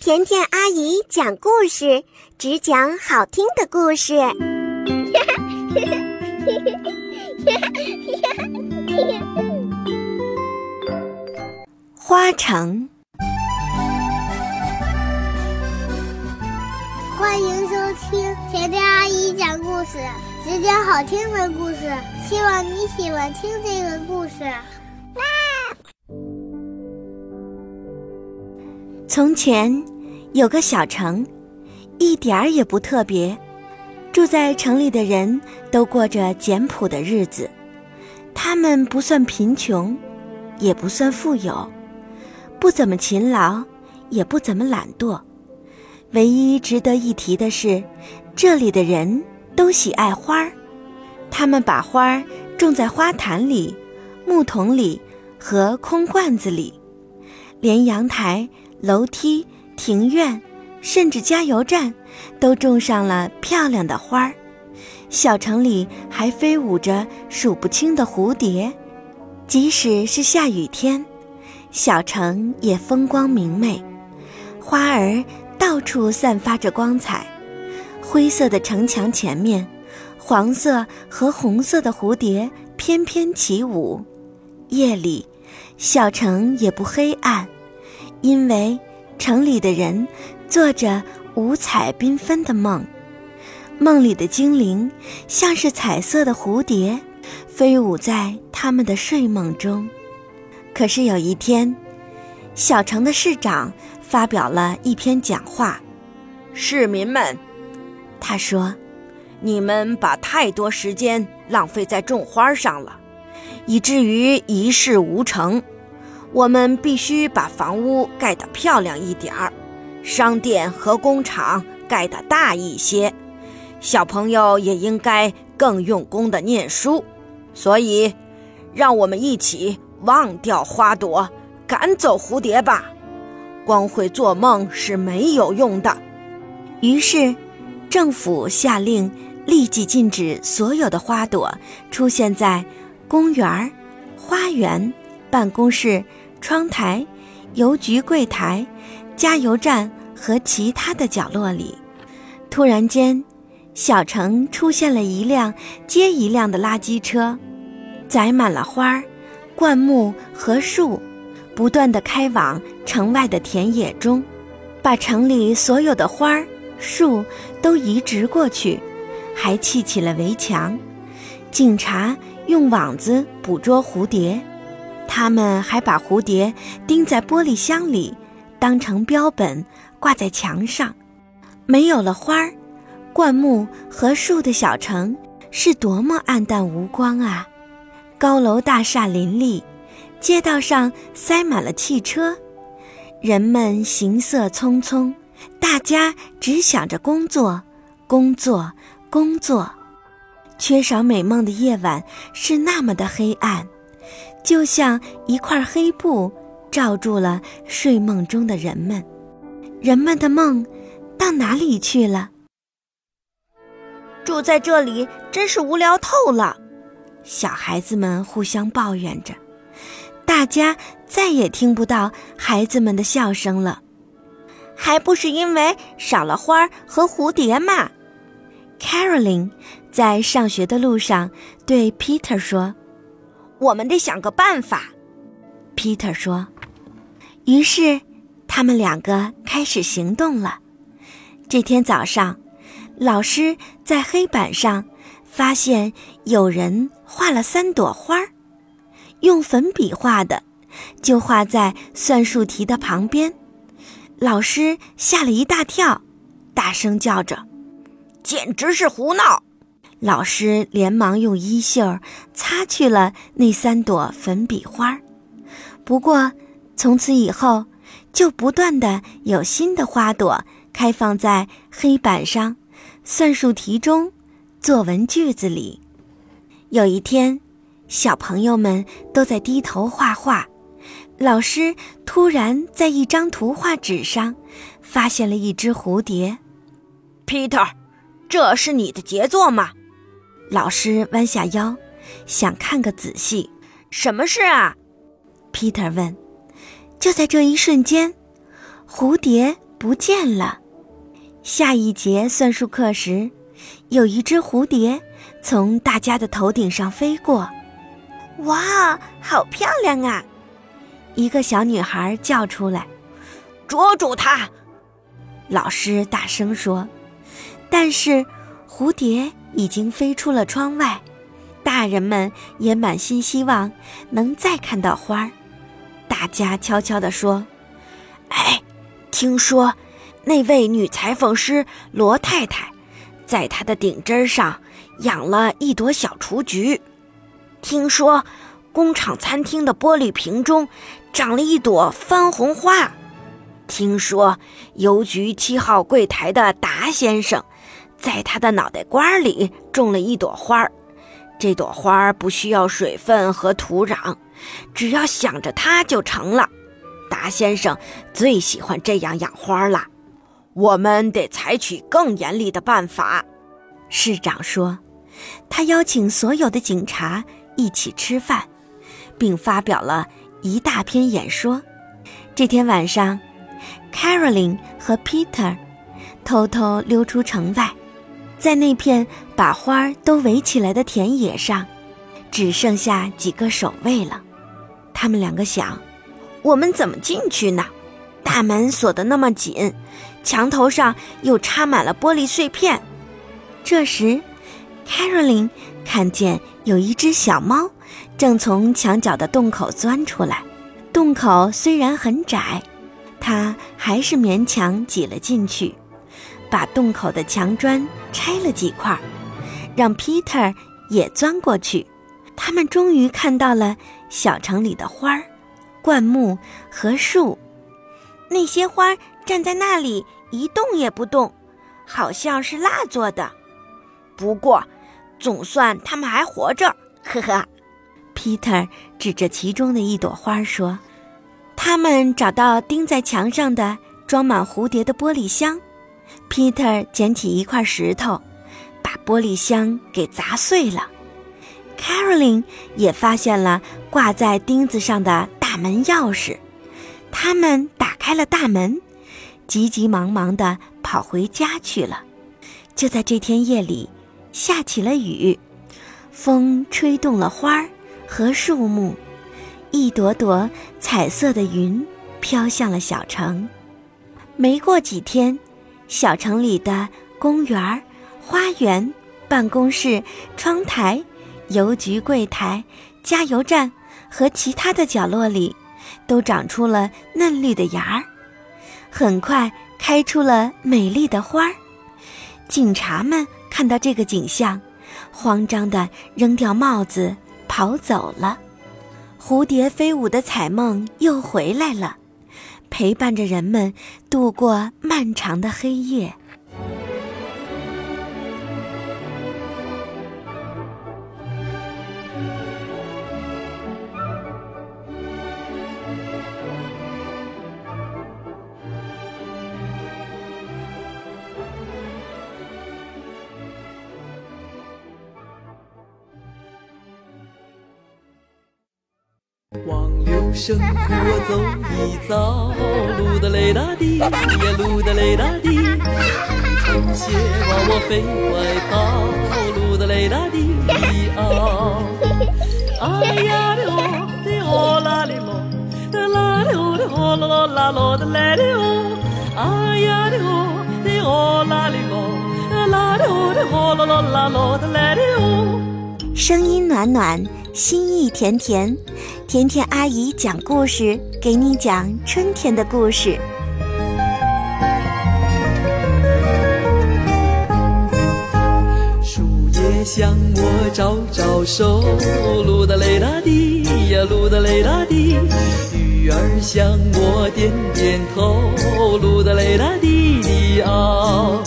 甜甜阿姨讲故事，只讲好听的故事。花城，欢迎收听甜甜阿姨讲故事，只讲好听的故事。希望你喜欢听这个故事。从前有个小城，一点儿也不特别。住在城里的人都过着简朴的日子，他们不算贫穷，也不算富有，不怎么勤劳，也不怎么懒惰。唯一值得一提的是，这里的人都喜爱花儿，他们把花儿种在花坛里、木桶里和空罐子里，连阳台。楼梯、庭院，甚至加油站，都种上了漂亮的花儿。小城里还飞舞着数不清的蝴蝶。即使是下雨天，小城也风光明媚，花儿到处散发着光彩。灰色的城墙前面，黄色和红色的蝴蝶翩翩起舞。夜里，小城也不黑暗。因为城里的人做着五彩缤纷的梦，梦里的精灵像是彩色的蝴蝶，飞舞在他们的睡梦中。可是有一天，小城的市长发表了一篇讲话：“市民们，他说，你们把太多时间浪费在种花上了，以至于一事无成。”我们必须把房屋盖得漂亮一点儿，商店和工厂盖得大一些，小朋友也应该更用功地念书。所以，让我们一起忘掉花朵，赶走蝴蝶吧。光会做梦是没有用的。于是，政府下令立即禁止所有的花朵出现在公园、花园、办公室。窗台、邮局柜台、加油站和其他的角落里，突然间，小城出现了一辆接一辆的垃圾车，载满了花、灌木和树，不断地开往城外的田野中，把城里所有的花、树都移植过去，还砌起了围墙。警察用网子捕捉蝴蝶。他们还把蝴蝶钉在玻璃箱里，当成标本挂在墙上。没有了花儿、灌木和树的小城是多么暗淡无光啊！高楼大厦林立，街道上塞满了汽车，人们行色匆匆，大家只想着工作、工作、工作。缺少美梦的夜晚是那么的黑暗。就像一块黑布罩住了睡梦中的人们，人们的梦到哪里去了？住在这里真是无聊透了，小孩子们互相抱怨着。大家再也听不到孩子们的笑声了，还不是因为少了花和蝴蝶嘛？Caroline 在上学的路上对 Peter 说。我们得想个办法，Peter 说。于是，他们两个开始行动了。这天早上，老师在黑板上发现有人画了三朵花儿，用粉笔画的，就画在算术题的旁边。老师吓了一大跳，大声叫着：“简直是胡闹！”老师连忙用衣袖擦去了那三朵粉笔花儿。不过，从此以后，就不断的有新的花朵开放在黑板上、算术题中、作文句子里。有一天，小朋友们都在低头画画，老师突然在一张图画纸上发现了一只蝴蝶。Peter，这是你的杰作吗？老师弯下腰，想看个仔细。什么事啊？？Peter 问。就在这一瞬间，蝴蝶不见了。下一节算术课时，有一只蝴蝶从大家的头顶上飞过。哇，好漂亮啊！一个小女孩叫出来：“捉住它！”老师大声说。但是，蝴蝶已经飞出了窗外。大人们也满心希望能再看到花儿。大家悄悄地说：“哎，听说那位女裁缝师罗太太，在她的顶针上养了一朵小雏菊。听说工厂餐厅的玻璃瓶中长了一朵番红花。听说邮局七号柜台的达先生，在他的脑袋瓜里种了一朵花儿。”这朵花儿不需要水分和土壤，只要想着它就成了。达先生最喜欢这样养花了。我们得采取更严厉的办法，市长说。他邀请所有的警察一起吃饭，并发表了一大篇演说。这天晚上，Caroline 和 Peter 偷偷溜出城外。在那片把花儿都围起来的田野上，只剩下几个守卫了。他们两个想：我们怎么进去呢？大门锁得那么紧，墙头上又插满了玻璃碎片。这时，Caroline 看见有一只小猫正从墙角的洞口钻出来。洞口虽然很窄，它还是勉强挤了进去。把洞口的墙砖拆了几块，让 Peter 也钻过去。他们终于看到了小城里的花儿、灌木和树。那些花站在那里一动也不动，好像是蜡做的。不过，总算他们还活着。呵呵，Peter 指着其中的一朵花说：“他们找到钉在墙上的装满蝴蝶的玻璃箱。” Peter 捡起一块石头，把玻璃箱给砸碎了。Caroline 也发现了挂在钉子上的大门钥匙，他们打开了大门，急急忙忙地跑回家去了。就在这天夜里，下起了雨，风吹动了花儿和树木，一朵朵彩色的云飘向了小城。没过几天。小城里的公园、花园、办公室、窗台、邮局柜台、加油站和其他的角落里，都长出了嫩绿的芽儿，很快开出了美丽的花儿。警察们看到这个景象，慌张地扔掉帽子跑走了。蝴蝶飞舞的彩梦又回来了。陪伴着人们度过漫长的黑夜。望有生苦我走一遭，噜的嘞哒滴呀，噜的嘞哒滴。虫鞋往我飞快跑，噜的嘞哒滴嗷。哎呀的哦的哦啦哩咯，的啦哩哦的哦啦咯啦咯的嘞哩哦。哎呀的哦的哦啦哩咯，的啦哩哦的哦啦咯啦咯的嘞哩哦。声音暖暖，心意甜甜。甜甜阿姨讲故事，给你讲春天的故事。树叶向我招招手，噜哒嘞哒滴呀，噜哒嘞哒滴。鱼儿向我点点头，噜哒嘞哒滴滴嗷。